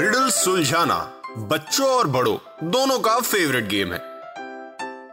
Riddle सुलझाना बच्चों और बड़ों, दोनों का फेवरेट गेम है।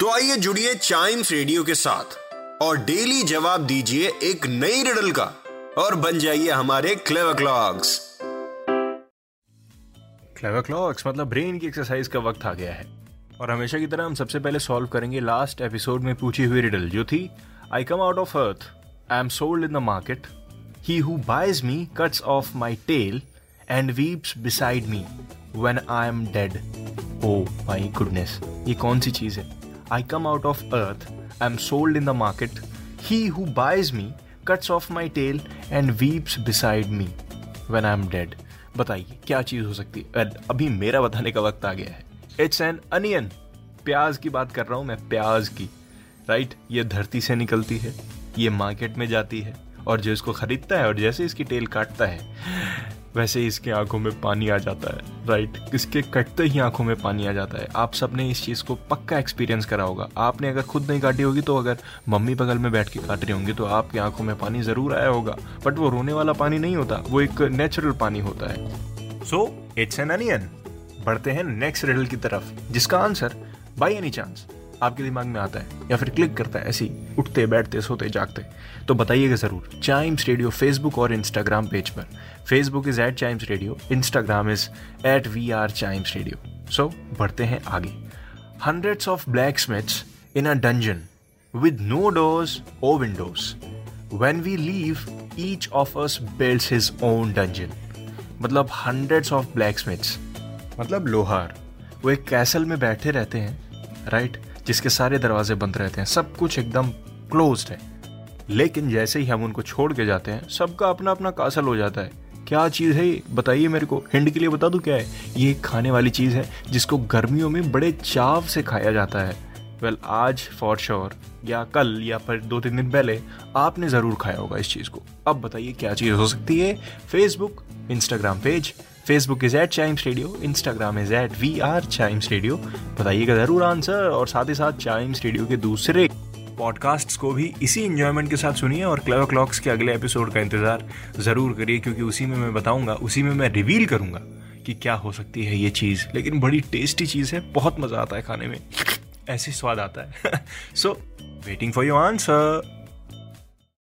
तो आइए जुड़िए चाइम्स रेडियो के साथ और डेली जवाब दीजिए एक नई रिडल का और बन जाइए हमारे क्लेवर क्लॉक्स क्लेवर क्लॉक्स मतलब ब्रेन की एक्सरसाइज का वक्त आ गया है। और हमेशा की तरह हम सबसे पहले सॉल्व करेंगे लास्ट एपिसोड में पूछी हुई रिडल जो थी I come out of earth I am sold in the market he who buys me cuts off my tail and weeps beside me when I am dead oh my goodness ये कौन सी चीज़ है I come out of earth I am sold in the market he who buys me cuts off my tail and weeps beside me when I am dead बताइए, क्या चीज़ हो सकती है? अभी मेरा बताने का वक्त आ गया है। इट्स एन अनियन प्याज की बात कर रहा हूँ मैं, प्याज की। राइट ये धरती से निकलती है, ये मार्केट में जाती है, और जो इसको खरीदता है, और जैसे इसकी टेल काटता है वैसे इसकी आँखों में पानी आ जाता है राइट इसके कटते ही आँखों में पानी आ जाता है। आप सबने इस चीज़ को पक्का एक्सपीरियंस करा होगा। आपने अगर खुद नहीं काटी होगी तो अगर मम्मी बगल में बैठ के काट रही होंगी तो आपकी आँखों में पानी ज़रूर आया होगा। बट वो रोने वाला पानी नहीं होता, वो एक नेचुरल पानी होता है। सो इट्स एन अनियन बढ़ते हैं नेक्स्ट रिडल की तरफ़, जिसका आंसर बाई एनी चांस आपके दिमाग में आता है या फिर क्लिक करता है ऐसे ही उठते बैठते सोते जागते। तो बताइएगा ज़रूर चाइम्स रेडियो फेसबुक और इंस्टाग्राम पेज पर। Facebook is at Chimes radio Instagram is at we are Chimes radio so बढ़ते हैं आगे। Hundreds of blacksmiths in a dungeon with no doors or windows. When we leave, each of us builds his own dungeon. मतलब hundreds of blacksmiths मतलब लोहार वो एक castle में बैठे रहते हैं राइट जिसके सारे दरवाजे बंद रहते हैं सब कुछ एकदम क्लोज है। लेकिन जैसे ही हम उनको छोड़ के जाते हैं सबका अपना अपना कासल हो जाता है। क्या चीज़ है ये? बताइए मेरे को। हिंड के लिए बता दूँ क्या है? ये खाने वाली चीज़ है जिसको गर्मियों में बड़े चाव से खाया जाता है। वेल well, आज फॉर श्योर या कल या फिर दो तीन दिन पहले आपने ज़रूर खाया होगा इस चीज़ को। अब बताइए क्या चीज़ हो सकती है? Facebook Instagram page Facebook is at Chimes radio Instagram is at we are Chimes radio बताइएगा ज़रूर आंसर और साथ ही साथ चाइम्स रेडियो के दूसरे पॉडकास्ट्स को भी इसी इंजॉयमेंट के साथ सुनिए और क्लेवर क्लॉक्स के अगले एपिसोड का इंतज़ार ज़रूर करिए, क्योंकि उसी में मैं बताऊँगा, उसी में मैं रिवील करूँगा कि क्या हो सकती है ये चीज़। लेकिन बड़ी टेस्टी चीज़ है, बहुत मज़ा आता है खाने में। ऐसे स्वाद आता है। So waiting for your answer